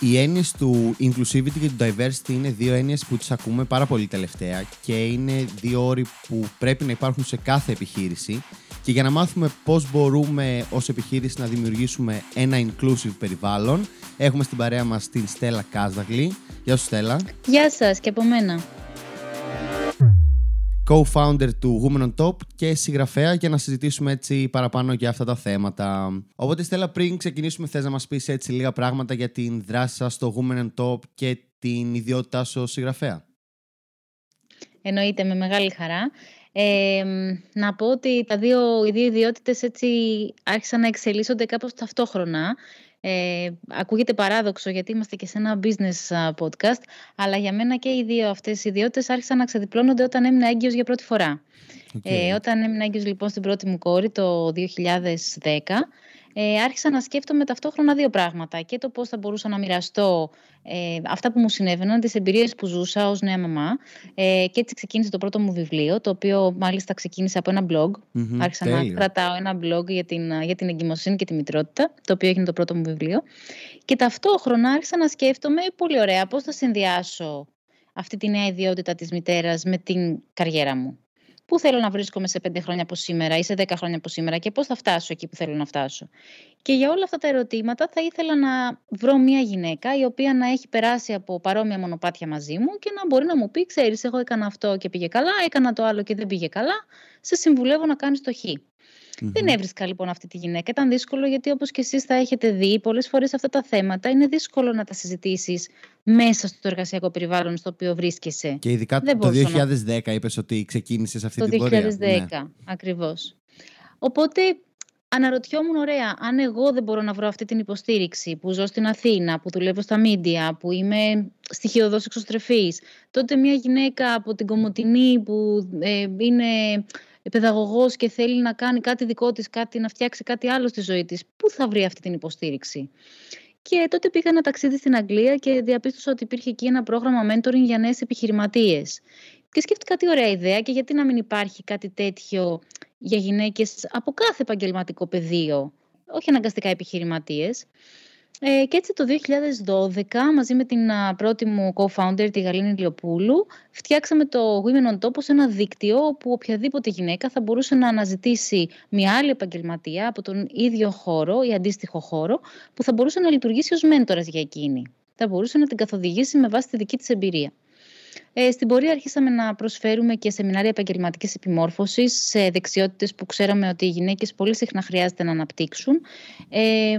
Οι έννοιες του inclusivity και του diversity είναι δύο έννοιες που τις ακούμε πάρα πολύ τελευταία και είναι δύο όροι που πρέπει να υπάρχουν σε κάθε επιχείρηση. Και για να μάθουμε πώς μπορούμε ως επιχείρηση να δημιουργήσουμε ένα inclusive περιβάλλον, έχουμε στην παρέα μας την Στέλλα Κάζαγλη. Γεια σου, Στέλλα. Γεια σας και από μένα co-founder του Women on Top και συγγραφέα για να συζητήσουμε έτσι παραπάνω για αυτά τα θέματα. Οπότε Στέλλα πριν ξεκινήσουμε θες να μας πεις έτσι λίγα πράγματα για την δράση σας στο Women on Top και την ιδιότητά σου ως συγγραφέα; Εννοείται με μεγάλη χαρά. Ε, να πω ότι τα δύο, οι δύο ιδιότητες έτσι άρχισαν να εξελίσσονται κάπως ταυτόχρονα. Ε, ακούγεται παράδοξο γιατί είμαστε και σε ένα business podcast, αλλά για μένα και οι δύο αυτές οι ιδιότητες άρχισαν να ξεδιπλώνονται όταν έμεινα έγκυος για πρώτη φορά. Ε, όταν έμεινα έγκυος λοιπόν στην πρώτη μου κόρη το 2010, ε, άρχισα να σκέφτομαι ταυτόχρονα δύο πράγματα. Και το πώς θα μπορούσα να μοιραστώ ε, αυτά που μου συνέβαιναν, τις εμπειρίες που ζούσα ως νέα μαμά. Ε, και έτσι ξεκίνησε το πρώτο μου βιβλίο, το οποίο μάλιστα ξεκίνησε από ένα blog. mm Άρχισα τέλειο. να κρατάω ένα blog για την, για την εγκυμοσύνη και τη μητρότητα, το οποίο έγινε το πρώτο μου βιβλίο. Και ταυτόχρονα άρχισα να σκέφτομαι, πολύ ωραία, πώς θα συνδυάσω αυτή τη νέα ιδιότητα της μητέρας με την καριέρα μου πού θέλω να βρίσκομαι σε πέντε χρόνια από σήμερα ή σε δέκα χρόνια από σήμερα και πώς θα φτάσω εκεί που θέλω να φτάσω. Και για όλα αυτά τα ερωτήματα θα ήθελα να βρω μια γυναίκα η οποία να έχει περάσει από παρόμοια μονοπάτια μαζί μου και να μπορεί να μου πει, ξέρεις, εγώ έκανα αυτό και πήγε καλά, έκανα το άλλο και δεν πήγε καλά, σε συμβουλεύω να κάνεις το χ. Δεν έβρισκα λοιπόν αυτή τη γυναίκα. Ήταν δύσκολο γιατί όπως και εσείς θα έχετε δει πολλές φορές αυτά τα θέματα είναι δύσκολο να τα συζητήσεις μέσα στο εργασιακό περιβάλλον στο οποίο βρίσκεσαι. Και ειδικά το 2010 να... είπες ότι ξεκίνησες αυτή το την πορεία. Το 2010 ναι. ακριβώς. Οπότε αναρωτιόμουν, ωραία, αν εγώ δεν μπορώ να βρω αυτή την υποστήριξη που ζω στην Αθήνα, που δουλεύω στα μίντια, που είμαι στοιχειοδός εξωστρεφής, τότε μια γυναίκα από την Κομωτινή που ε, είναι παιδαγωγός και θέλει να κάνει κάτι δικό της, κάτι, να φτιάξει κάτι άλλο στη ζωή της, πού θα βρει αυτή την υποστήριξη; Και τότε πήγα ένα ταξίδι στην Αγγλία και διαπίστωσα ότι υπήρχε εκεί ένα πρόγραμμα mentoring για νέες επιχειρηματίες. Και σκέφτηκα τι ωραία ιδέα και γιατί να μην υπάρχει κάτι τέτοιο για γυναίκες από κάθε επαγγελματικό πεδίο, όχι αναγκαστικά επιχειρηματίες. Ε, και έτσι το 2012, μαζί με την πρώτη μου co-founder, τη Γαλήνη Λιοπούλου, φτιάξαμε το Women on Top ως ένα δίκτυο όπου οποιαδήποτε γυναίκα θα μπορούσε να αναζητήσει μια άλλη επαγγελματία από τον ίδιο χώρο ή αντίστοιχο χώρο που θα μπορούσε να λειτουργήσει ως μέντορας για εκείνη. Θα μπορούσε να την καθοδηγήσει με βάση τη δική της εμπειρία. Ε, στην πορεία αρχίσαμε να προσφέρουμε και σεμινάρια επαγγελματικής επιμόρφωσης σε δεξιότητες που ξέραμε ότι οι γυναίκες πολύ συχνά χρειάζεται να αναπτύξουν. Ε,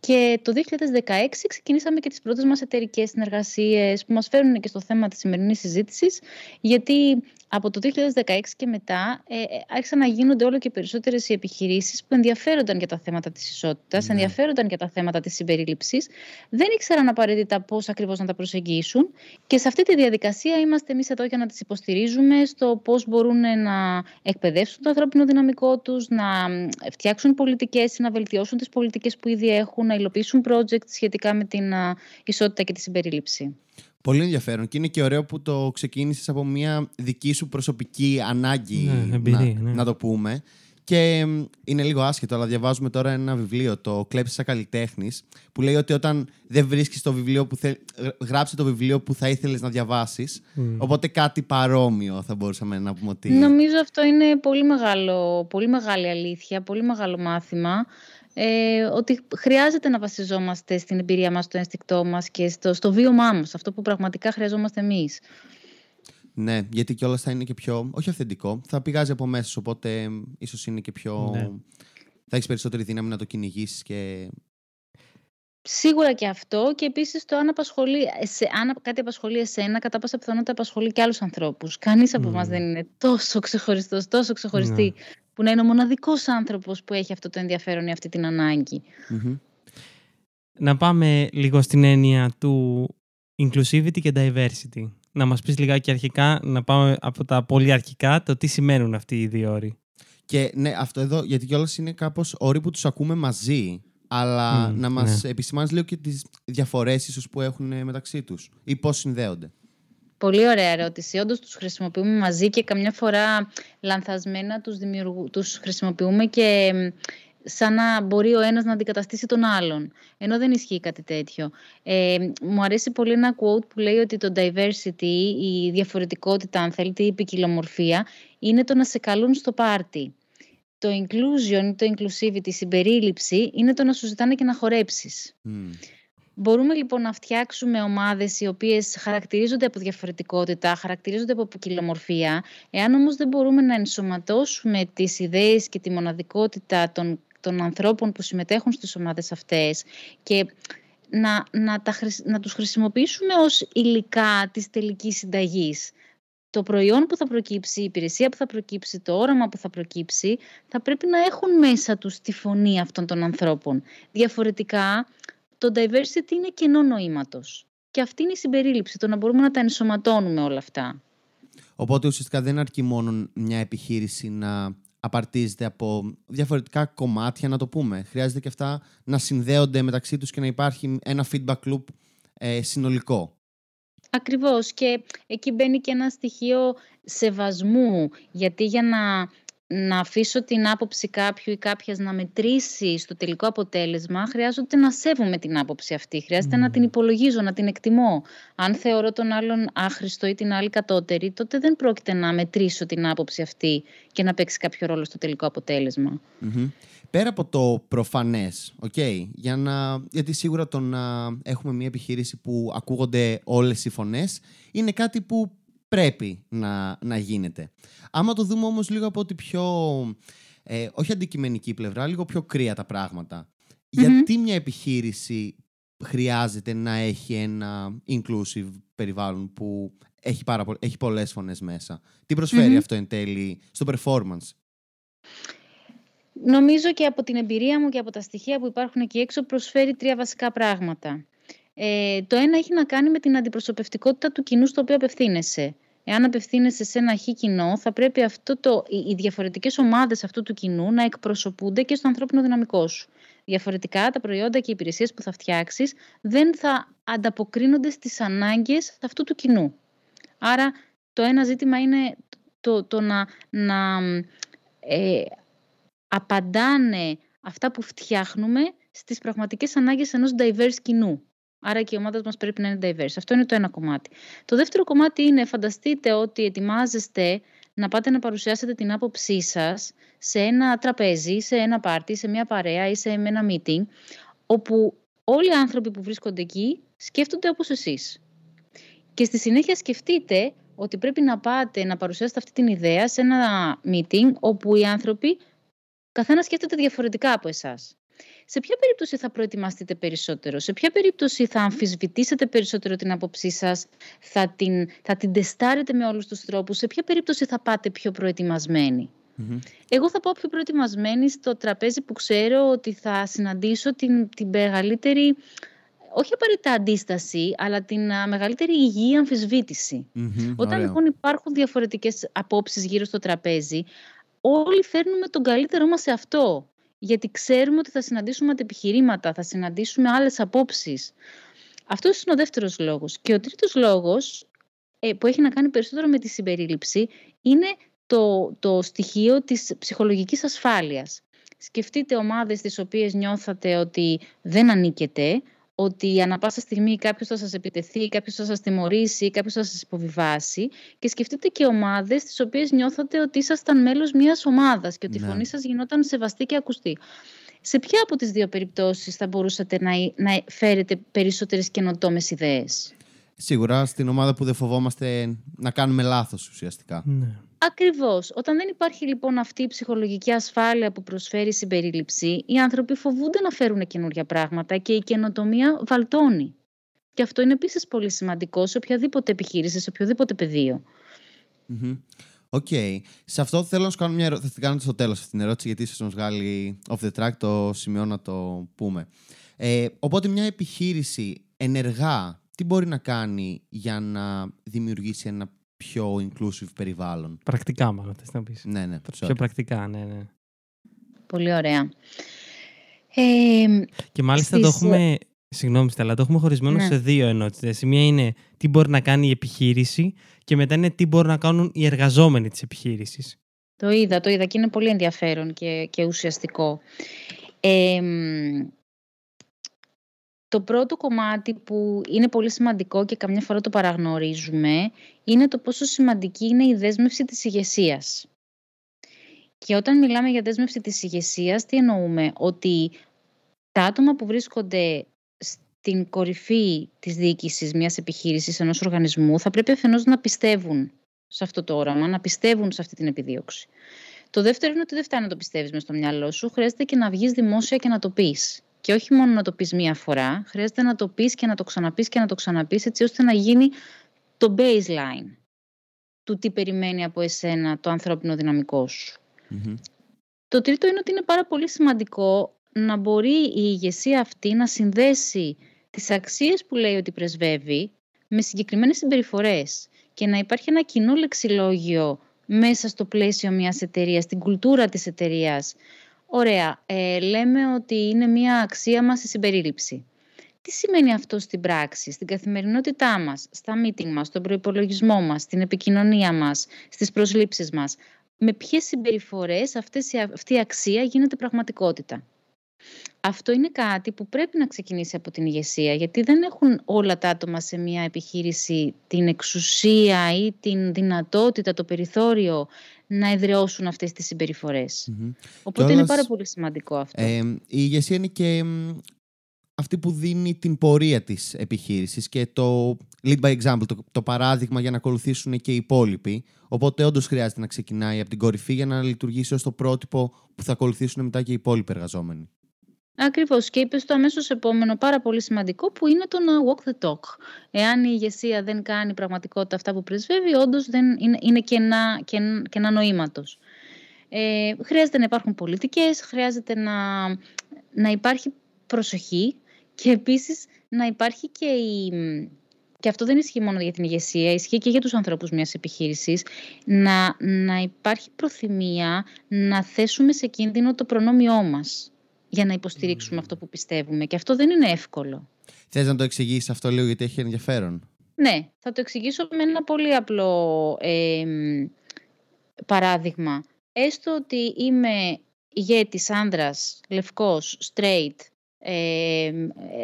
και το 2016 ξεκινήσαμε και τις πρώτες μας εταιρικές συνεργασίες που μας φέρνουν και στο θέμα της σημερινής συζήτησης, γιατί από το 2016 και μετά ε, ε, άρχισαν να γίνονται όλο και περισσότερες οι επιχειρήσεις που ενδιαφέρονταν για τα θέματα της ισότητας, ναι. ενδιαφέρονταν για τα θέματα της συμπερίληψης, δεν ήξεραν απαραίτητα πώς ακριβώς να τα προσεγγίσουν και σε αυτή τη διαδικασία είμαστε εμείς εδώ για να τις υποστηρίζουμε στο πώς μπορούν να εκπαιδεύσουν το ανθρώπινο δυναμικό τους, να φτιάξουν πολιτικές, να βελτιώσουν τις πολιτικές που ήδη έχουν, να υλοποιήσουν project σχετικά με την ισότητα και τη συμπερίληψη. Πολύ ενδιαφέρον και είναι και ωραίο που το ξεκίνησες από μια δική σου προσωπική ανάγκη, ναι, εμπειρία, να, ναι. να το πούμε. Και είναι λίγο άσχετο, αλλά διαβάζουμε τώρα ένα βιβλίο, το Κλέψεις σαν καλλιτέχνης, που λέει ότι όταν δεν βρίσκεις το βιβλίο που θέλει, γράψε το βιβλίο που θα ήθελες να διαβάσεις. Οπότε κάτι παρόμοιο θα μπορούσαμε να πούμε ότι. Νομίζω αυτό είναι πολύ, μεγάλο, πολύ μεγάλη αλήθεια, πολύ μεγάλο μάθημα ε, ότι χρειάζεται να βασιζόμαστε στην εμπειρία μας, στο ένστικτό μας και στο, στο βίωμά μας, αυτό που πραγματικά χρειαζόμαστε εμείς. Ναι, γιατί κιόλας θα είναι και πιο, όχι αυθεντικό, θα πηγάζει από μέσα, οπότε ίσως είναι και πιο... Ναι. Θα έχεις περισσότερη δύναμη να το κυνηγήσεις και Σίγουρα και αυτό και επίσης το αν, απασχολεί, σε, αν κάτι απασχολεί εσένα, κατά πάσα πιθανότητα απασχολεί και άλλους ανθρώπους. Κανείς από εμάς δεν είναι τόσο ξεχωριστός, τόσο ξεχωριστή, που να είναι ο μοναδικός άνθρωπος που έχει αυτό το ενδιαφέρον ή αυτή την αναγκη Να πάμε λίγο στην έννοια του inclusivity και diversity. Να μας πεις λιγάκι αρχικά, να πάμε από τα πολύ αρχικά, το τι σημαίνουν αυτοί οι δύο όροι. Και ναι, αυτό εδώ, γιατί κιόλας είναι κάπως όροι που τους ακούμε μαζί αλλά να μας ναι. επισημάνεις λίγο και τις διαφορές ίσως που έχουν μεταξύ τους ή πώς συνδέονται. Πολύ ωραία ερώτηση. Όντως τους χρησιμοποιούμε μαζί και καμιά φορά λανθασμένα τους, δημιουργου... τους χρησιμοποιούμε και σαν να μπορεί ο ένας να αντικαταστήσει τον άλλον. Ενώ δεν ισχύει κάτι τέτοιο. Ε, μου αρέσει πολύ ένα quote που λέει ότι το diversity, η διαφορετικότητα, αν θέλετε, η ποικιλομορφία, είναι το να σε καλούν στο πάρτι. Το inclusion, το inclusivity, η συμπερίληψη, είναι το να σου ζητάνε και να χορέψεις. Μπορούμε λοιπόν να φτιάξουμε ομάδες οι οποίες χαρακτηρίζονται από διαφορετικότητα, χαρακτηρίζονται από ποικιλομορφία. Εάν όμως δεν μπορούμε να ενσωματώσουμε τις ιδέες και τη μοναδικότητα των, των ανθρώπων που συμμετέχουν στις ομάδες αυτές και να, να, τα, να τους χρησιμοποιήσουμε ως υλικά της τελικής συνταγής. Το προϊόν που θα προκύψει, η υπηρεσία που θα προκύψει, το όραμα που θα προκύψει, θα πρέπει να έχουν μέσα τους τη φωνή αυτών των ανθρώπων. Διαφορετικά, το diversity είναι κενό νοήματος. Και αυτή είναι η συμπερίληψη, το να μπορούμε να τα ενσωματώνουμε όλα αυτά. Οπότε ουσιαστικά δεν αρκεί μόνο μια επιχείρηση να απαρτίζεται από διαφορετικά κομμάτια, να το πούμε. Χρειάζεται και αυτά να συνδέονται μεταξύ τους και να υπάρχει ένα feedback loop ε, συνολικό. Ακριβώς. Και εκεί μπαίνει και ένα στοιχείο σεβασμού. Γιατί για να να αφήσω την άποψη κάποιου ή κάποιας να μετρήσει στο τελικό αποτέλεσμα, χρειάζεται να σέβομαι την άποψη αυτή. Χρειάζεται να την υπολογίζω, να την εκτιμώ. Αν θεωρώ τον άλλον άχρηστο ή την άλλη κατώτερη, τότε δεν πρόκειται να μετρήσω την άποψη αυτή και να παίξει κάποιο ρόλο στο τελικό Πέρα από το προφανές, okay, για να, γιατί σίγουρα το να έχουμε μια επιχείρηση που ακούγονται όλες οι φωνές είναι κάτι που πρέπει να, να γίνεται. Άμα το δούμε όμως λίγο από την πιο, ε, όχι αντικειμενική πλευρά, λίγο πιο κρύα τα πράγματα. Γιατί μια επιχείρηση χρειάζεται να έχει ένα inclusive περιβάλλον που έχει, πάρα, έχει πολλές φωνές μέσα; Τι προσφερει αυτό εν τέλει στο performance; Νομίζω και από την εμπειρία μου και από τα στοιχεία που υπάρχουν εκεί έξω προσφέρει τρία βασικά πράγματα. Ε, το ένα έχει να κάνει με την αντιπροσωπευτικότητα του κοινού στο οποίο απευθύνεσαι. Εάν απευθύνεσαι σε ένα χι κοινό, θα πρέπει αυτό το, οι διαφορετικές ομάδες αυτού του κοινού να εκπροσωπούνται και στο ανθρώπινο δυναμικό σου. Διαφορετικά, τα προϊόντα και οι υπηρεσίες που θα φτιάξεις δεν θα ανταποκρίνονται στις ανάγκες αυτού του κοινού. Άρα, το ένα ζήτημα είναι το, το να, να ε, απαντάνε αυτά που φτιάχνουμε στις πραγματικές ανάγκες ενός diverse κοινού. Άρα και η ομάδα μας πρέπει να είναι diverse. Αυτό είναι το ένα κομμάτι. Το δεύτερο κομμάτι είναι φανταστείτε ότι ετοιμάζεστε να πάτε να παρουσιάσετε την άποψή σας σε ένα τραπέζι, σε ένα πάρτι, σε μια παρέα ή σε ένα meeting, όπου όλοι οι άνθρωποι που βρίσκονται εκεί σκέφτονται όπως εσείς. Και στη συνέχεια σκεφτείτε ότι πρέπει να πάτε να παρουσιάσετε αυτή την ιδέα σε ένα meeting όπου οι άνθρωποι καθένα σκέφτεται διαφορετικά από εσάς. Σε ποια περίπτωση θα προετοιμαστείτε περισσότερο, σε ποια περίπτωση θα αμφισβητήσετε περισσότερο την άποψή σας, θα την, θα την τεστάρετε με όλους τους τρόπους, σε ποια περίπτωση θα πάτε πιο προετοιμασμένοι; Εγώ θα πάω πιο προετοιμασμένη στο τραπέζι που ξέρω ότι θα συναντήσω την, την μεγαλύτερη, όχι απαραίτητα αντίσταση, αλλά την μεγαλύτερη υγιή Όταν λοιπόν υπάρχουν διαφορετικές απόψεις γύρω στο τραπέζι, όλοι φέρνουμε τον καλύτερό μας σε αυτό γιατί ξέρουμε ότι θα συναντήσουμε αντεπιχειρήματα, θα συναντήσουμε άλλες απόψεις. Αυτός είναι ο δεύτερος λόγος. Και ο τρίτος λόγος, ε, που έχει να κάνει περισσότερο με τη συμπερίληψη, είναι το, το στοιχείο της ψυχολογικής ασφάλειας. Σκεφτείτε ομάδες τις οποίες νιώθατε ότι δεν ανήκετε, ότι ανα πάσα στιγμή κάποιος θα σας επιτεθεί, κάποιος θα σας τιμωρήσει, κάποιος θα σας υποβιβάσει και σκεφτείτε και ομάδες τις οποίες νιώθατε ότι ήσασταν μέλος μιας ομάδας και ότι η ναι. φωνή σας γινόταν σεβαστή και ακουστή. Σε ποια από τις δύο περιπτώσεις θα μπορούσατε να, να φέρετε περισσότερες καινοτόμες ιδέες; Σίγουρα στην ομάδα που δεν φοβόμαστε να κάνουμε λάθος ουσιαστικά. Ναι. Ακριβώς. Όταν δεν υπάρχει λοιπόν αυτή η ψυχολογική ασφάλεια που προσφέρει η συμπερίληψη, οι άνθρωποι φοβούνται να φέρουν καινούργια πράγματα και η καινοτομία βαλτώνει. Και αυτό είναι επίσης πολύ σημαντικό σε οποιαδήποτε επιχείρηση, σε οποιοδήποτε πεδίο. OK. Okay. Σε αυτό θέλω να σου κάνω μια ερώτηση. Θα την κάνω στο τέλος αυτή την ερώτηση, γιατί ίσως μας βγάλει off the track το σημείο να το πούμε. Ε, οπότε, μια επιχείρηση ενεργά τι μπορεί να κάνει για να δημιουργήσει ένα πιο inclusive περιβάλλον. Πρακτικά, μάλλον θες να πεις. Ναι, ναι. Πιο πρακτικά, ναι, ναι. Πολύ ωραία. Ε, και μάλιστα το έχουμε, συγγνώμη Στέλλα, το έχουμε χωρισμένο ναι. σε δύο ενότητες. Η μία είναι τι μπορεί να κάνει η επιχείρηση και μετά είναι τι μπορούν να κάνουν οι εργαζόμενοι της επιχείρησης. Το είδα, το είδα και είναι πολύ ενδιαφέρον και, και ουσιαστικό. Το πρώτο κομμάτι που είναι πολύ σημαντικό και καμιά φορά το παραγνωρίζουμε είναι το πόσο σημαντική είναι η δέσμευση της ηγεσίας. Και όταν μιλάμε για δέσμευση της ηγεσίας, τι εννοούμε, ότι τα άτομα που βρίσκονται στην κορυφή της διοίκησης μιας επιχείρησης, ενός οργανισμού, θα πρέπει αφενός να πιστεύουν σε αυτό το όραμα, να πιστεύουν σε αυτή την επιδίωξη. Το δεύτερο είναι ότι δεν φτάνει να το πιστεύεις μες στο μυαλό σου, χρειάζεται και να βγεις δημόσια και να το πεις. Και όχι μόνο να το πεις μία φορά, χρειάζεται να το πεις και να το ξαναπείς και να το ξαναπείς, έτσι ώστε να γίνει το baseline του τι περιμένει από εσένα το ανθρώπινο δυναμικό σου. Το τρίτο είναι ότι είναι πάρα πολύ σημαντικό να μπορεί η ηγεσία αυτή να συνδέσει τις αξίες που λέει ότι πρεσβεύει με συγκεκριμένες συμπεριφορές και να υπάρχει ένα κοινό λεξιλόγιο μέσα στο πλαίσιο μιας εταιρείας, στην κουλτούρα της εταιρείας. Ωραία, ε, λέμε ότι είναι μια αξία μας η συμπερίληψη. Τι σημαίνει αυτό στην πράξη, στην καθημερινότητά μας, στα meeting μας, στον προϋπολογισμό μας, στην επικοινωνία μας, στις προσλήψεις μας; Με ποιες συμπεριφορές αυτές, αυτή η αξία γίνεται πραγματικότητα; Αυτό είναι κάτι που πρέπει να ξεκινήσει από την ηγεσία, γιατί δεν έχουν όλα τα άτομα σε μια επιχείρηση την εξουσία ή την δυνατότητα, το περιθώριο να εδραιώσουν αυτές τις συμπεριφορές. Οπότε είναι πάρα πολύ σημαντικό αυτό. Ε, η ηγεσία είναι και αυτή που δίνει την πορεία της επιχείρησης και το lead by example, το, το παράδειγμα για να ακολουθήσουν και οι υπόλοιποι. Οπότε όντως χρειάζεται να ξεκινάει από την κορυφή για να λειτουργήσει ως το πρότυπο που θα ακολουθήσουν μετά και οι υπόλοιποι εργαζόμενοι. Ακριβώς. Και είπες το αμέσως επόμενο πάρα πολύ σημαντικό που είναι το να walk the talk. Εάν η ηγεσία δεν κάνει πραγματικότητα αυτά που πρεσβεύει, όντως είναι, είναι κενά, κενά νοήματος. Ε, χρειάζεται να υπάρχουν πολιτικές, χρειάζεται να, να υπάρχει προσοχή και επίσης να υπάρχει και η... Και αυτό δεν ισχύει μόνο για την ηγεσία, ισχύει και για τους ανθρώπους μιας επιχείρησης, να, να υπάρχει προθυμία να θέσουμε σε κίνδυνο το προνόμιό μας για να υποστηρίξουμε αυτό που πιστεύουμε. Και αυτό δεν είναι εύκολο. Θες να το εξηγήσεις αυτό λίγο γιατί έχει ενδιαφέρον; Ναι, θα το εξηγήσω με ένα πολύ απλό παράδειγμα. Έστω ότι είμαι ηγέτης άνδρας, λευκός, straight, ε,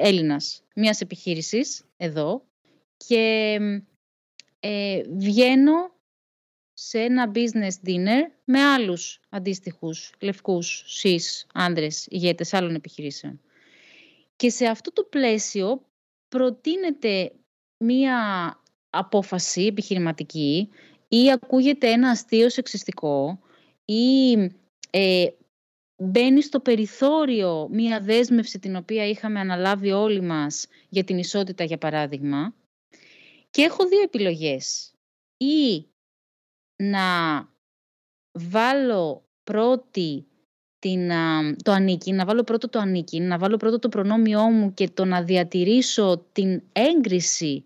Έλληνας μιας επιχείρησης εδώ και ε, βγαίνω σε ένα business dinner με άλλους αντίστοιχους λευκούς, σεις, άντρες, ηγέτες άλλων επιχειρήσεων. Και σε αυτό το πλαίσιο προτείνεται μία απόφαση επιχειρηματική ή ακούγεται ένα αστείο σεξιστικό ή ε, μπαίνει στο περιθώριο μία δέσμευση την οποία είχαμε αναλάβει όλοι μας για την ισότητα για παράδειγμα και έχω δύο επιλογές. Ή να βάλω πρώτη την, το ανήκει, να βάλω πρώτο το ανήκει, να βάλω πρώτο το προνόμιό μου και το να διατηρήσω την έγκριση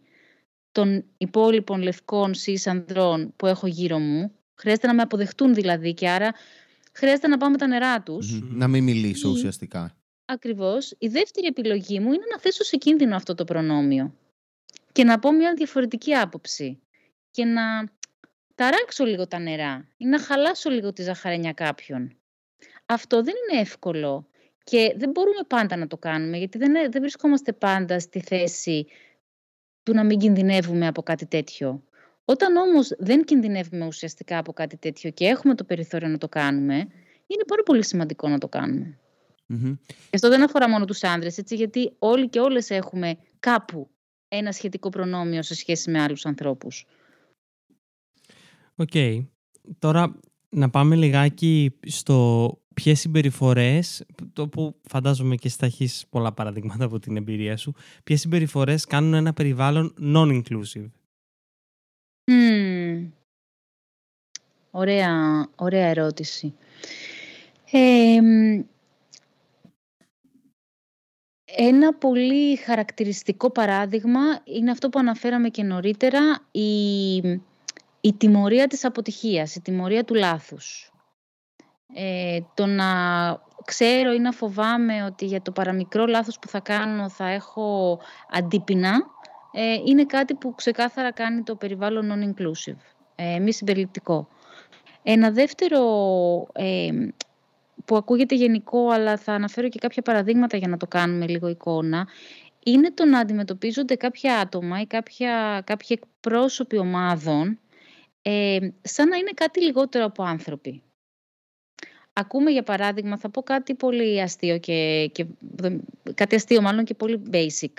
των υπόλοιπων λευκών σεις ανδρών που έχω γύρω μου. Χρειάζεται να με αποδεχτούν δηλαδή και άρα χρειάζεται να πάω με τα νερά τους. Να μην μιλήσω ουσιαστικά. Ακριβώς. Η δεύτερη επιλογή μου είναι να θέσω σε κίνδυνο αυτό το προνόμιο και να πω μια διαφορετική άποψη και να ταράξω λίγο τα νερά ή να χαλάσω λίγο τη ζαχαρένια κάποιον. Αυτό δεν είναι εύκολο και δεν μπορούμε πάντα να το κάνουμε γιατί δεν, δεν βρισκόμαστε πάντα στη θέση του να μην κινδυνεύουμε από κάτι τέτοιο. Όταν όμως δεν κινδυνεύουμε ουσιαστικά από κάτι τέτοιο και έχουμε το περιθώριο να το κάνουμε, είναι πάρα πολύ σημαντικό να το κάνουμε. Mm-hmm. Και αυτό δεν αφορά μόνο τους άνδρες, έτσι, γιατί όλοι και όλες έχουμε κάπου ένα σχετικό προνόμιο σε σχέση με άλλους ανθρώπους. Οκ. Τώρα να πάμε λιγάκι στο ποιες συμπεριφορές, το που φαντάζομαι και στα έχεις πολλά παραδείγματα από την εμπειρία σου, ποιες συμπεριφορές κάνουν ένα περιβάλλον non-inclusive; Ωραία, ωραία ερώτηση. Ε, ένα πολύ χαρακτηριστικό παράδειγμα είναι αυτό που αναφέραμε και νωρίτερα, η η τιμωρία της αποτυχίας, η τιμωρία του λάθους. Ε, το να ξέρω ή να φοβάμαι ότι για το παραμικρό λάθος που θα κάνω θα έχω αντίπεινα, ε, είναι κάτι που ξεκάθαρα κάνει το περιβάλλον non-inclusive, ε, μη συμπεριληπτικό. Ένα δεύτερο ε, που ακούγεται γενικό, αλλά θα αναφέρω και κάποια παραδείγματα για να το κάνουμε λίγο εικόνα, είναι το να αντιμετωπίζονται κάποια άτομα ή κάποια, κάποιοι εκπρόσωποι ομάδων ε, σαν να είναι κάτι λιγότερο από άνθρωποι. Ακούμε για παράδειγμα, θα πω κάτι πολύ αστείο και, και κάτι αστείο μάλλον και πολύ basic.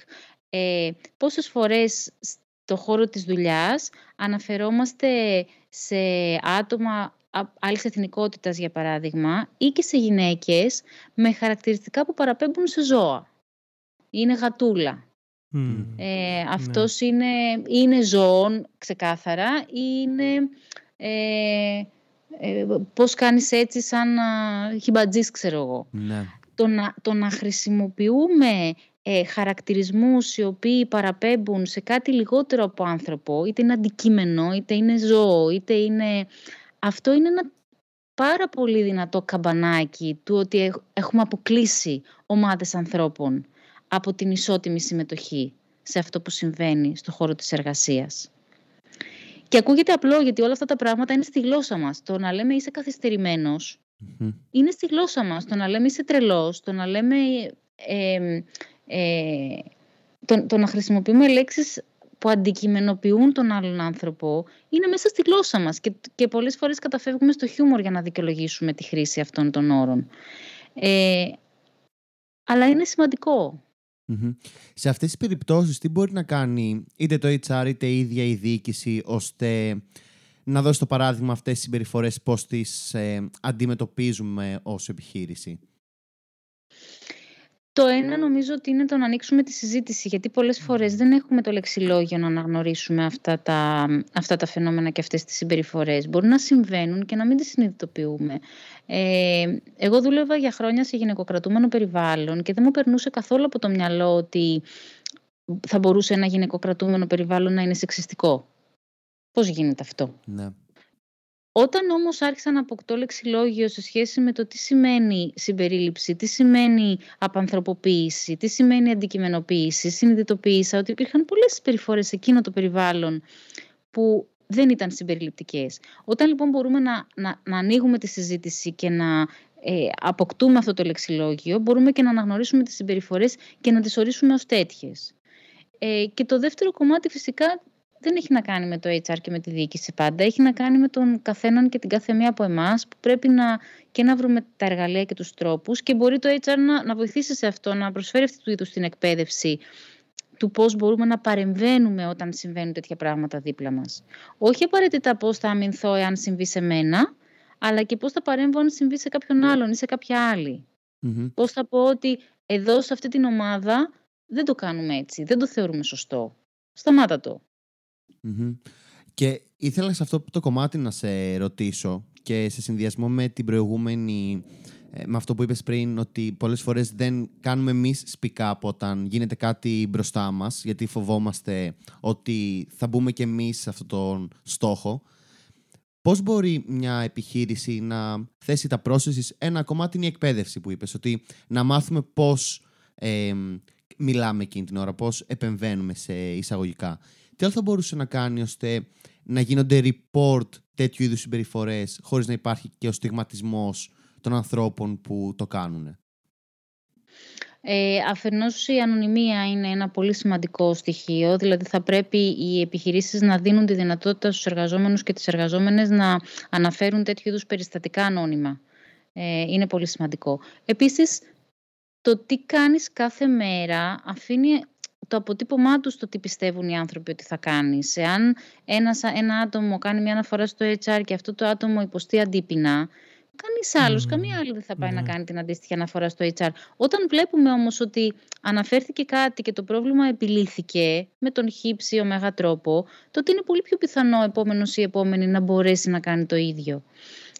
Ε, πόσες φορές στο χώρο της δουλειάς αναφερόμαστε σε άτομα άλλης εθνικότητας για παράδειγμα ή και σε γυναίκες με χαρακτηριστικά που παραπέμπουν σε ζώα. Είναι γατούλα. Ε, ναι. αυτός είναι, είναι ζώων ξεκάθαρα ή είναι ε, ε, πώς κάνεις έτσι σαν uh, χιμπατζής ξέρω εγώ. Ναι. Το, να, το να χρησιμοποιούμε ε, χαρακτηρισμούς οι οποίοι παραπέμπουν σε κάτι λιγότερο από άνθρωπο, είτε είναι αντικείμενο, είτε είναι ζώο, είτε είναι... Αυτό είναι ένα πάρα πολύ δυνατό καμπανάκι του ότι έχουμε αποκλείσει ομάδες ανθρώπων από την ισότιμη συμμετοχή σε αυτό που συμβαίνει στο χώρο της εργασίας. Και ακούγεται απλό γιατί όλα αυτά τα πράγματα είναι στη γλώσσα μας. Το να λέμε είσαι είναι στη γλώσσα μας. Το να λέμε είσαι τρελός, το να λέμε... Ε, ε, το, το να χρησιμοποιούμε λέξεις που αντικειμενοποιούν τον άλλον άνθρωπο είναι μέσα στη γλώσσα μας και, και πολλές φορές καταφεύγουμε στο χιούμορ για να δικαιολογήσουμε τη χρήση αυτών των όρων. Ε, αλλά είναι σημαντικό. Σε αυτές τις περιπτώσεις τι μπορεί να κάνει είτε το HR είτε η ίδια η διοίκηση ώστε να δώσει το παράδειγμα αυτές τις συμπεριφορές πώς τις ε, αντιμετωπίζουμε ως επιχείρηση; Το ένα νομίζω ότι είναι το να ανοίξουμε τη συζήτηση, γιατί πολλές φορές δεν έχουμε το λεξιλόγιο να αναγνωρίσουμε αυτά τα, αυτά τα φαινόμενα και αυτές τις συμπεριφορές. Μπορεί να συμβαίνουν και να μην τις συνειδητοποιούμε. Ε, εγώ δούλευα για χρόνια σε γυναικοκρατούμενο περιβάλλον και δεν μου περνούσε καθόλου από το μυαλό ότι θα μπορούσε ένα γυναικοκρατούμενο περιβάλλον να είναι σεξιστικό. Πώς γίνεται αυτό; Ναι. Όταν όμως άρχισα να αποκτώ λεξιλόγιο σε σχέση με το τι σημαίνει συμπερίληψη, τι σημαίνει απανθρωποποίηση, τι σημαίνει αντικειμενοποίηση, συνειδητοποίησα ότι υπήρχαν πολλές συμπεριφορές σε εκείνο το περιβάλλον που δεν ήταν συμπεριληπτικές. Όταν λοιπόν μπορούμε να, να, να ανοίγουμε τη συζήτηση και να ε, αποκτούμε αυτό το λεξιλόγιο, μπορούμε και να αναγνωρίσουμε τις συμπεριφορές και να τις ορίσουμε ως τέτοιες. Ε, και το δεύτερο κομμάτι φυσικά δεν έχει να κάνει με το HR και με τη διοίκηση πάντα. Έχει να κάνει με τον καθέναν και την καθεμία από εμάς που πρέπει να, και να βρούμε τα εργαλεία και τους τρόπους και μπορεί το HR να, να βοηθήσει σε αυτό, να προσφέρει αυτή του είδους την εκπαίδευση του πώς μπορούμε να παρεμβαίνουμε όταν συμβαίνουν τέτοια πράγματα δίπλα μας. Όχι απαραίτητα πώς θα αμυνθώ εάν συμβεί σε μένα, αλλά και πώς θα παρέμβω αν συμβεί σε κάποιον άλλον ή σε κάποια άλλη. Mm-hmm. Πώς θα πω ότι εδώ σε αυτή την ομάδα δεν το κάνουμε έτσι, δεν το θεωρούμε σωστό. Σταμάτα το. Και ήθελα σε αυτό το κομμάτι να σε ρωτήσω και σε συνδυασμό με την προηγούμενη, ε, με αυτό που είπες πριν, ότι πολλές φορές δεν κάνουμε εμείς speak up όταν γίνεται κάτι μπροστά μας, γιατί φοβόμαστε ότι θα μπούμε και εμείς σε αυτόν τον στόχο. Πώς μπορεί μια επιχείρηση να θέσει τα πρόσθεση ένα κομμάτι είναι η εκπαίδευση που είπες, ότι να μάθουμε πώς ε, μιλάμε εκείνη την ώρα, πώς επεμβαίνουμε σε εισαγωγικά τι άλλο θα μπορούσε να κάνει ώστε να γίνονται report τέτοιου είδους συμπεριφορές χωρίς να υπάρχει και ο στιγματισμός των ανθρώπων που το κάνουν. Ε, αφενός η ανωνυμία είναι ένα πολύ σημαντικό στοιχείο, δηλαδή θα πρέπει οι επιχειρήσεις να δίνουν τη δυνατότητα στους εργαζόμενους και τις εργαζόμενες να αναφέρουν τέτοιου είδους περιστατικά ανώνυμα. Ε, είναι πολύ σημαντικό. Επίσης, το τι κάνεις κάθε μέρα αφήνει το αποτύπωμά τους στο τι πιστεύουν οι άνθρωποι ότι θα κάνεις. Εάν ένας, ένα άτομο κάνει μια αναφορά στο HR και αυτό το άτομο υποστεί αντίπεινα, κανείς άλλος, καμία άλλη δεν θα πάει να ναι. κάνει την αντίστοιχη αναφορά στο HR. Όταν βλέπουμε όμως ότι αναφέρθηκε κάτι και το πρόβλημα επιλύθηκε με τον χύψη ωμέγα τρόπο, τότε είναι πολύ πιο πιθανό ο επόμενος ή η επόμενη να μπορέσει να κάνει το ίδιο.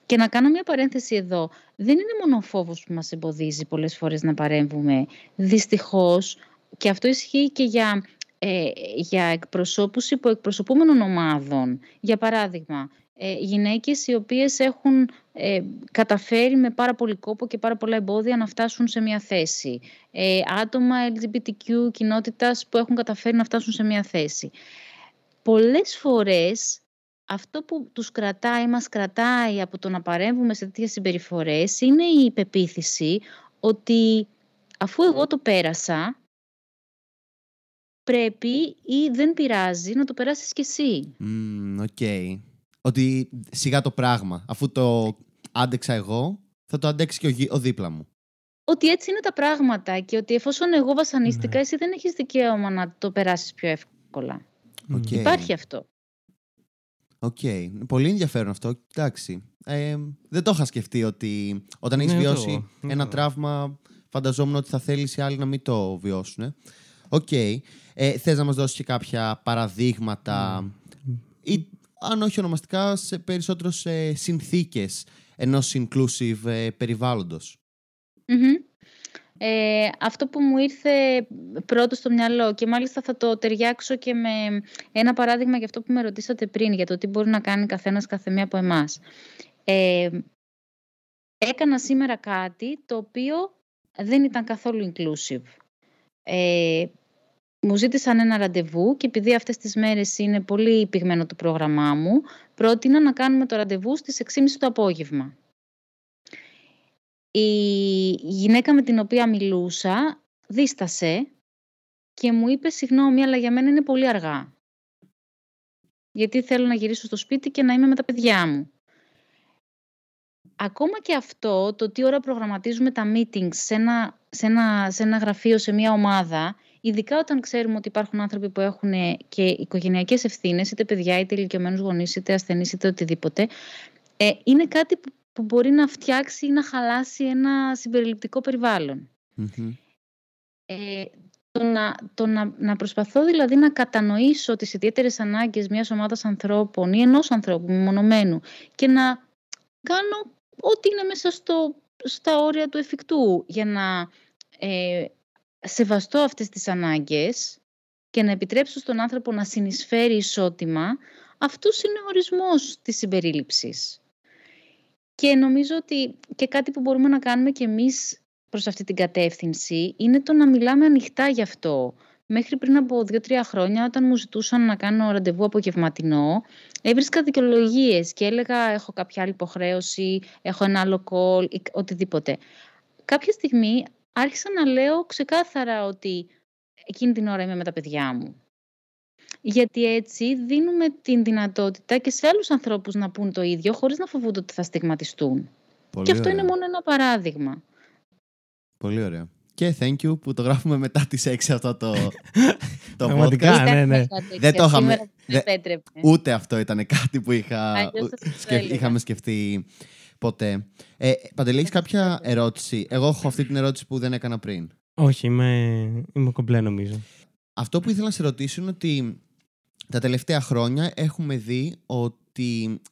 Και να κάνω μια παρένθεση εδώ. Δεν είναι μόνο ο φόβος που μας εμποδίζει πολλές φορές να παρέμβουμε. Δυστυχώς, και αυτό ισχύει και για, ε, για εκπροσώπους υποεκπροσωπούμενων ομάδων. Για παράδειγμα, ε, γυναίκες οι οποίες έχουν ε, καταφέρει με πάρα πολύ κόπο και πάρα πολλά εμπόδια να φτάσουν σε μια θέση. Ε, άτομα LGBTQ κοινότητας που έχουν καταφέρει να φτάσουν σε μια θέση. Πολλές φορές αυτό που τους κρατάει, μας κρατάει από το να παρέμβουμε σε τέτοιες συμπεριφορές είναι η πεποίθηση ότι αφού εγώ το πέρασα, πρέπει ή δεν πειράζει να το περάσεις κι εσύ. Οκ. Ότι σιγά το πράγμα. Αφού το άντεξα εγώ, θα το αντέξει και ο, δίπλα μου. Ότι έτσι είναι τα πράγματα και ότι εφόσον εγώ βασανίστηκα, ναι. εσύ δεν έχεις δικαίωμα να το περάσεις πιο εύκολα. Okay. Υπάρχει αυτό. OK. Okay. Πολύ ενδιαφέρον αυτό. Εντάξει. Ε, δεν το είχα σκεφτεί ότι όταν έχεις ναι, βιώσει ένα τραύμα, φανταζόμουν ότι θα θέλεις οι άλλοι να μην το βιώσουν. OK. Okay. Ε, θες να μας δώσεις και κάποια παραδείγματα ή αν όχι ονομαστικά σε περισσότερο σε συνθήκες ενός inclusive ε, περιβάλλοντος Ε, αυτό που μου ήρθε πρώτο στο μυαλό και μάλιστα θα το ταιριάξω και με ένα παράδειγμα για αυτό που με ρωτήσατε πριν για το τι μπορεί να κάνει καθένας καθεμία από εμάς. Ε, έκανα σήμερα κάτι το οποίο δεν ήταν καθόλου inclusive. Ε, μου ζήτησαν ένα ραντεβού και επειδή αυτές τις μέρες είναι πολύ πυγμένο το πρόγραμμά μου, πρότεινα να κάνουμε το ραντεβού στις 6.30 το απόγευμα. Η γυναίκα με την οποία μιλούσα δίστασε και μου είπε «Συγγνώμη, αλλά για μένα είναι πολύ αργά. Γιατί θέλω να γυρίσω στο σπίτι και να είμαι με τα παιδιά μου». Ακόμα και αυτό, το τι ώρα προγραμματίζουμε τα meetings σε ένα, σε ένα, σε ένα γραφείο, σε μια ομάδα, ειδικά όταν ξέρουμε ότι υπάρχουν άνθρωποι που έχουν και οικογενειακές ευθύνες, είτε παιδιά, είτε ηλικιωμένους γονείς, είτε ασθενείς, είτε οτιδήποτε, ε, είναι κάτι που, μπορεί να φτιάξει ή να χαλάσει ένα συμπεριληπτικό Ε, το να, το να, να προσπαθώ δηλαδή να κατανοήσω τις ιδιαίτερες ανάγκες μιας ομάδας ανθρώπων ή ενός ανθρώπου μονομένου και να κάνω ό,τι είναι μέσα στο, στα όρια του εφικτού για να ε, σεβαστώ αυτές τις ανάγκες και να επιτρέψω στον άνθρωπο να συνεισφέρει ισότιμα, αυτός είναι ο ορισμός της συμπερίληψης. Και νομίζω ότι και κάτι που μπορούμε να κάνουμε και εμείς προς αυτή την κατεύθυνση είναι το να μιλάμε ανοιχτά γι' αυτό. Μέχρι πριν από δύο-τρία χρόνια, όταν μου ζητούσαν να κάνω ραντεβού απογευματινό, έβρισκα δικαιολογίες και έλεγα: Έχω κάποια άλλη υποχρέωση, έχω ένα άλλο call, οτιδήποτε. Κάποια στιγμή άρχισα να λέω ξεκάθαρα ότι εκείνη την ώρα είμαι με τα παιδιά μου. Γιατί έτσι δίνουμε την δυνατότητα και σε άλλους ανθρώπους να πούν το ίδιο χωρίς να φοβούνται ότι θα στιγματιστούν. και αυτό είναι μόνο ένα παράδειγμα. Πολύ ωραία. Και thank you που το γράφουμε μετά τις 6 αυτό το, το podcast. ναι, ναι. Δεν το είχαμε... Ούτε αυτό ήταν κάτι που είχα, είχαμε σκεφτεί ποτέ. Ε, Παντελή, κάποια ερώτηση; Εγώ έχω αυτή την ερώτηση που δεν έκανα πριν. Όχι, είμαι, είμαι κομπλέ νομίζω. Αυτό που ήθελα να σε ρωτήσω είναι ότι τα τελευταία χρόνια έχουμε δει ότι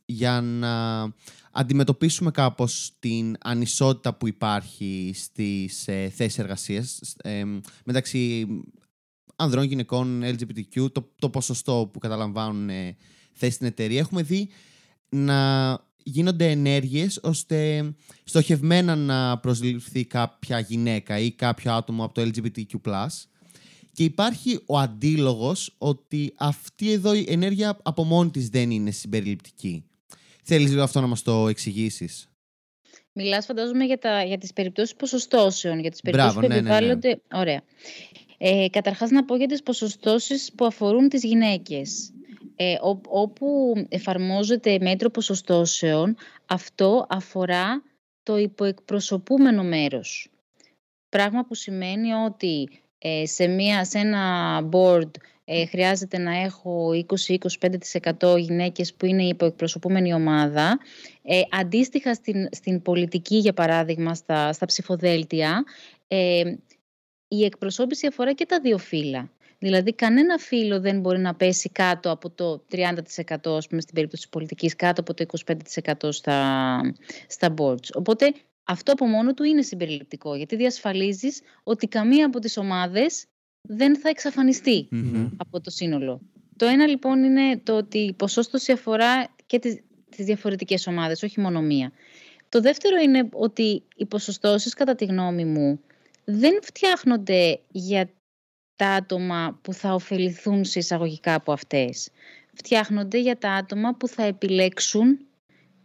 για να αντιμετωπίσουμε κάπως την ανισότητα που υπάρχει στις ε, θέσεις εργασίας ε, μεταξύ ανδρών, γυναικών, LGBTQ, το, το ποσοστό που καταλαμβάνουν ε, θέση στην εταιρεία, έχουμε δει να γίνονται ενέργειες ώστε στοχευμένα να προσληφθεί κάποια γυναίκα ή κάποιο άτομο από το LGBTQ+. Και υπάρχει ο αντίλογος ότι αυτή εδώ η ενέργεια από μόνη της δεν είναι συμπεριληπτική. Θέλεις λίγο αυτό να μας το εξηγήσεις; Μιλάς φαντάζομαι για, τα, για τις περιπτώσεις ποσοστώσεων, για τις περιπτώσεις Μπράβο, που ναι, επιβάλλονται... Ναι, ναι. Ωραία. Ε, καταρχάς να πω για τις ποσοστώσεις που αφορούν τις γυναίκες. Ε, όπου εφαρμόζεται μέτρο ποσοστώσεων, αυτό αφορά το υποεκπροσωπούμενο μέρος. Πράγμα που σημαίνει ότι ε, σε, μια, σε ένα board ε, χρειάζεται να έχω 20-25% γυναίκες που είναι η υποεκπροσωπούμενη ομάδα. Ε, αντίστοιχα στην, στην πολιτική, για παράδειγμα, στα, στα ψηφοδέλτια, ε, η εκπροσώπηση αφορά και τα δύο φύλλα. Δηλαδή, κανένα φύλλο δεν μπορεί να πέσει κάτω από το 30% ας πούμε, στην περίπτωση της πολιτικής, κάτω από το 25% στα, στα boards. Οπότε, αυτό από μόνο του είναι συμπεριληπτικό, γιατί διασφαλίζεις ότι καμία από τις ομάδες δεν θα εξαφανιστει από το σύνολο. Το ένα λοιπόν είναι το ότι η ποσόστοση αφορά και τις, τις διαφορετικές ομάδες, όχι μόνο μία. Το δεύτερο είναι ότι οι ποσοστώσεις, κατά τη γνώμη μου, δεν φτιάχνονται για τα άτομα που θα ωφεληθούν σε εισαγωγικά από αυτές. φτιάχνονται για τα άτομα που θα επιλέξουν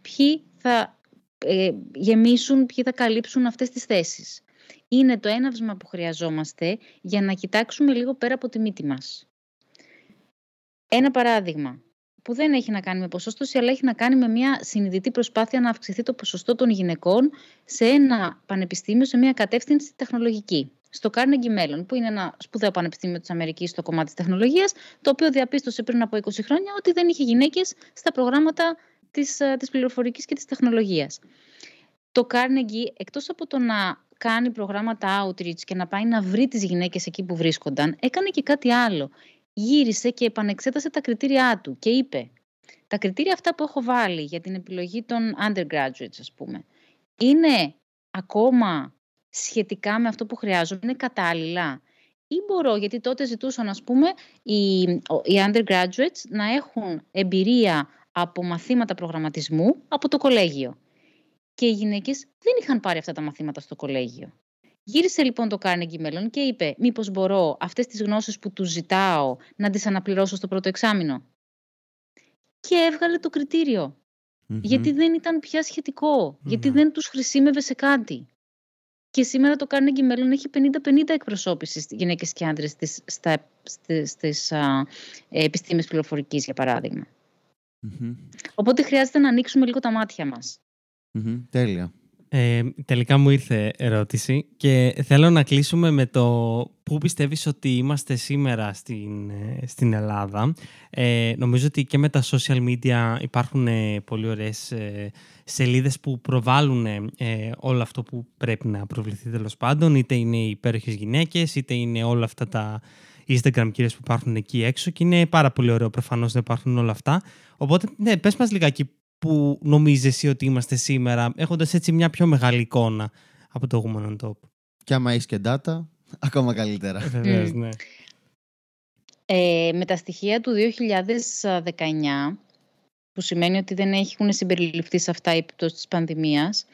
ποιοι θα ε, γεμίσουν, ποιοι θα καλύψουν αυτές τις θέσεις. Είναι το έναυσμα που χρειαζόμαστε για να κοιτάξουμε λίγο πέρα από τη μύτη μας. Ένα παράδειγμα που δεν έχει να κάνει με ποσόστοση, αλλά έχει να κάνει με μια συνειδητή προσπάθεια να αυξηθεί το ποσοστό των γυναικών σε ένα πανεπιστήμιο, σε μια κατεύθυνση τεχνολογική. Στο Carnegie Mellon, που είναι ένα σπουδαίο πανεπιστήμιο της Αμερικής στο κομμάτι της τεχνολογίας, το οποίο διαπίστωσε πριν από 20 χρόνια ότι δεν είχε γυναίκες στα προγράμματα της της ε, πληροφορικής και της τεχνολογίας. Το Carnegie, εκτός από το να κάνει προγράμματα outreach και να πάει να βρει τις γυναίκες εκεί που βρίσκονταν, έκανε και κάτι άλλο γύρισε και επανεξέτασε τα κριτήριά του και είπε τα κριτήρια αυτά που έχω βάλει για την επιλογή των undergraduates, ας πούμε, είναι ακόμα σχετικά με αυτό που χρειάζομαι, είναι κατάλληλα. Ή μπορώ, γιατί τότε ζητούσαν, ας πούμε, οι, οι undergraduates να έχουν εμπειρία από μαθήματα προγραμματισμού από το κολέγιο. Και οι γυναίκες δεν είχαν πάρει αυτά τα μαθήματα στο κολέγιο. Γύρισε λοιπόν το Carnegie Mellon και είπε μήπως μπορώ αυτές τις γνώσεις που τους ζητάω να τις αναπληρώσω στο πρώτο εξάμεινο; Και έβγαλε το κριτηριο Γιατί δεν ήταν πια σχετικο Γιατί δεν τους χρησιμεύε σε κάτι. Και σήμερα το Carnegie Mellon έχει 50-50 εκπροσώπησης στις γυναίκες και άντρες στις, στα, στις, στις α, επιστήμες πληροφορικής, για παραδειγμα Οπότε χρειάζεται να ανοίξουμε λίγο τα μάτια μας. Τέλεια. Ε, τελικά μου ήρθε ερώτηση και θέλω να κλείσουμε με το πού πιστεύεις ότι είμαστε σήμερα στην, ε, στην Ελλάδα. Ε, νομίζω ότι και με τα social media υπάρχουν ε, πολύ ωραίες ε, σελίδες που προβάλλουν ε, όλο αυτό που πρέπει να προβληθεί τέλος πάντων. Είτε είναι οι υπέροχες γυναίκες, είτε είναι όλα αυτά τα Instagram κύριες που υπάρχουν εκεί έξω και είναι πάρα πολύ ωραίο προφανώς να υπάρχουν όλα αυτά. Οπότε, ναι, πες μας λιγάκι που νομίζεις εσύ ότι είμαστε σήμερα, έχοντας έτσι μια πιο μεγάλη εικόνα από το Woman on Top. Και άμα έχεις και data, ακόμα καλύτερα. Ε, βεβαίως, ναι. Ε, με τα στοιχεία του 2019, που σημαίνει ότι δεν έχουν συμπεριληφθεί σε αυτά οι επιπτώσεις της πανδημίας,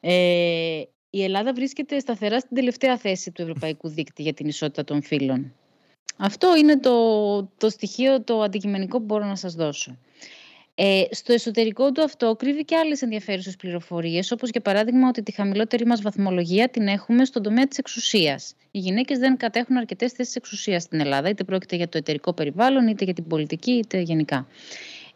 ε, η Ελλάδα βρίσκεται σταθερά στην τελευταία θέση του Ευρωπαϊκού Δίκτυ για την ισότητα των φύλων. Αυτό είναι το, το στοιχείο, το αντικειμενικό που μπορώ να σας δώσω. Ε, στο εσωτερικό του αυτό κρύβει και άλλες ενδιαφέρουσες πληροφορίες, όπως για παράδειγμα ότι τη χαμηλότερη μας βαθμολογία την έχουμε στον τομέα της εξουσίας. Οι γυναίκες δεν κατέχουν αρκετές θέσεις εξουσίας στην Ελλάδα, είτε πρόκειται για το εταιρικό περιβάλλον, είτε για την πολιτική, είτε γενικά.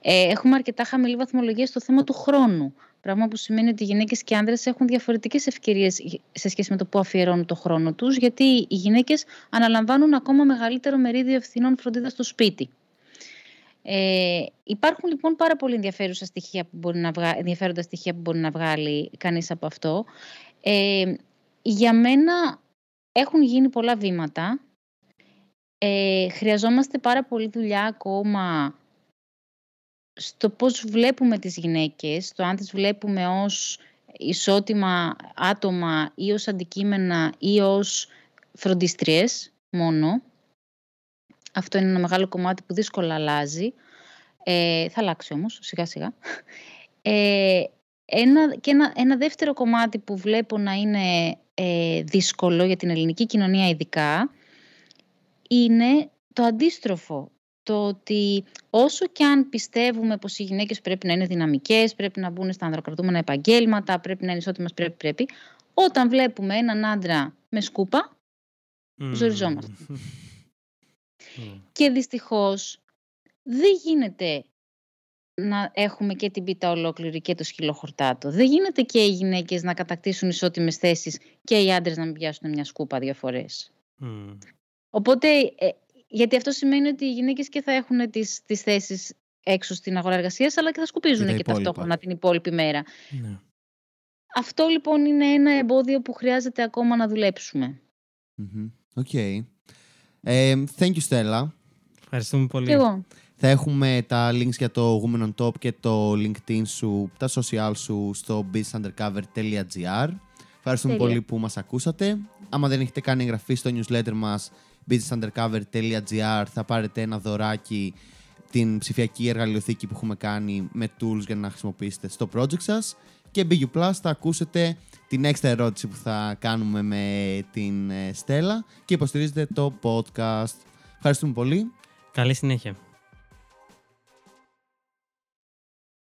Ε, έχουμε αρκετά χαμηλή βαθμολογία στο θέμα του χρόνου. Πράγμα που σημαίνει ότι οι γυναίκες και οι άνδρες έχουν διαφορετικές ευκαιρίες σε σχέση με το που αφιερώνουν το χρόνο τους, γιατί οι γυναίκες αναλαμβάνουν ακόμα μεγαλύτερο μερίδιο ευθυνών φροντίδα στο σπίτι. Ε, υπάρχουν λοιπόν πάρα πολύ ενδιαφέροντα στοιχεία που μπορεί να, βγα... ενδιαφέροντα στοιχεία που μπορεί να βγάλει κανείς από αυτό. Ε, για μένα έχουν γίνει πολλά βήματα. Ε, χρειαζόμαστε πάρα πολύ δουλειά ακόμα στο πώς βλέπουμε τις γυναίκες, το αν τις βλέπουμε ως ισότιμα άτομα ή ως αντικείμενα ή ως φροντιστριές μόνο. Αυτό είναι ένα μεγάλο κομμάτι που δύσκολα αλλάζει. Ε, θα αλλάξει όμως σιγά σιγά. Ε, ένα, και ένα, ένα δεύτερο κομμάτι που βλέπω να είναι ε, δύσκολο για την ελληνική κοινωνία ειδικά είναι το αντίστροφο. Το ότι όσο και αν πιστεύουμε πως οι γυναίκες πρέπει να είναι δυναμικές, πρέπει να μπουν στα ανδροκρατούμενα επαγγέλματα, πρέπει να είναι ισότιμες, πρέπει, πρέπει, όταν βλέπουμε έναν άντρα με σκούπα, mm. ζοριζόμαστε. Και δυστυχώς δεν γίνεται να έχουμε και την πίτα ολόκληρη και το σκυλοχορτάτο. Δεν γίνεται και οι γυναίκες να κατακτήσουν ισότιμες θέσεις και οι άντρες να μην πιάσουν μια σκούπα δύο φορές. Οπότε, ε, γιατί αυτό σημαίνει ότι οι γυναίκες και θα έχουν τις, τις θέσεις έξω στην αγορά εργασίας, αλλά και θα σκουπίζουν και, και ταυτόχρονα την υπόλοιπη μέρα. Ναι. Αυτό λοιπόν είναι ένα εμπόδιο που χρειάζεται ακόμα να δουλέψουμε. OK. Okay. Ε, thank you, Stella. Ευχαριστούμε πολύ. εγώ. Θα έχουμε τα links για το Women on Top και το LinkedIn σου, τα social σου στο businessundercover.gr. Ευχαριστούμε πολύ που μας ακούσατε. Άμα δεν έχετε κάνει εγγραφή στο newsletter μας businessundercover.gr θα πάρετε ένα δωράκι την ψηφιακή εργαλειοθήκη που έχουμε κάνει με tools για να χρησιμοποιήσετε στο project σας και BU Plus θα ακούσετε την έξτρα ερώτηση που θα κάνουμε με την Στέλλα και υποστηρίζετε το podcast. Ευχαριστούμε πολύ. Καλή συνέχεια.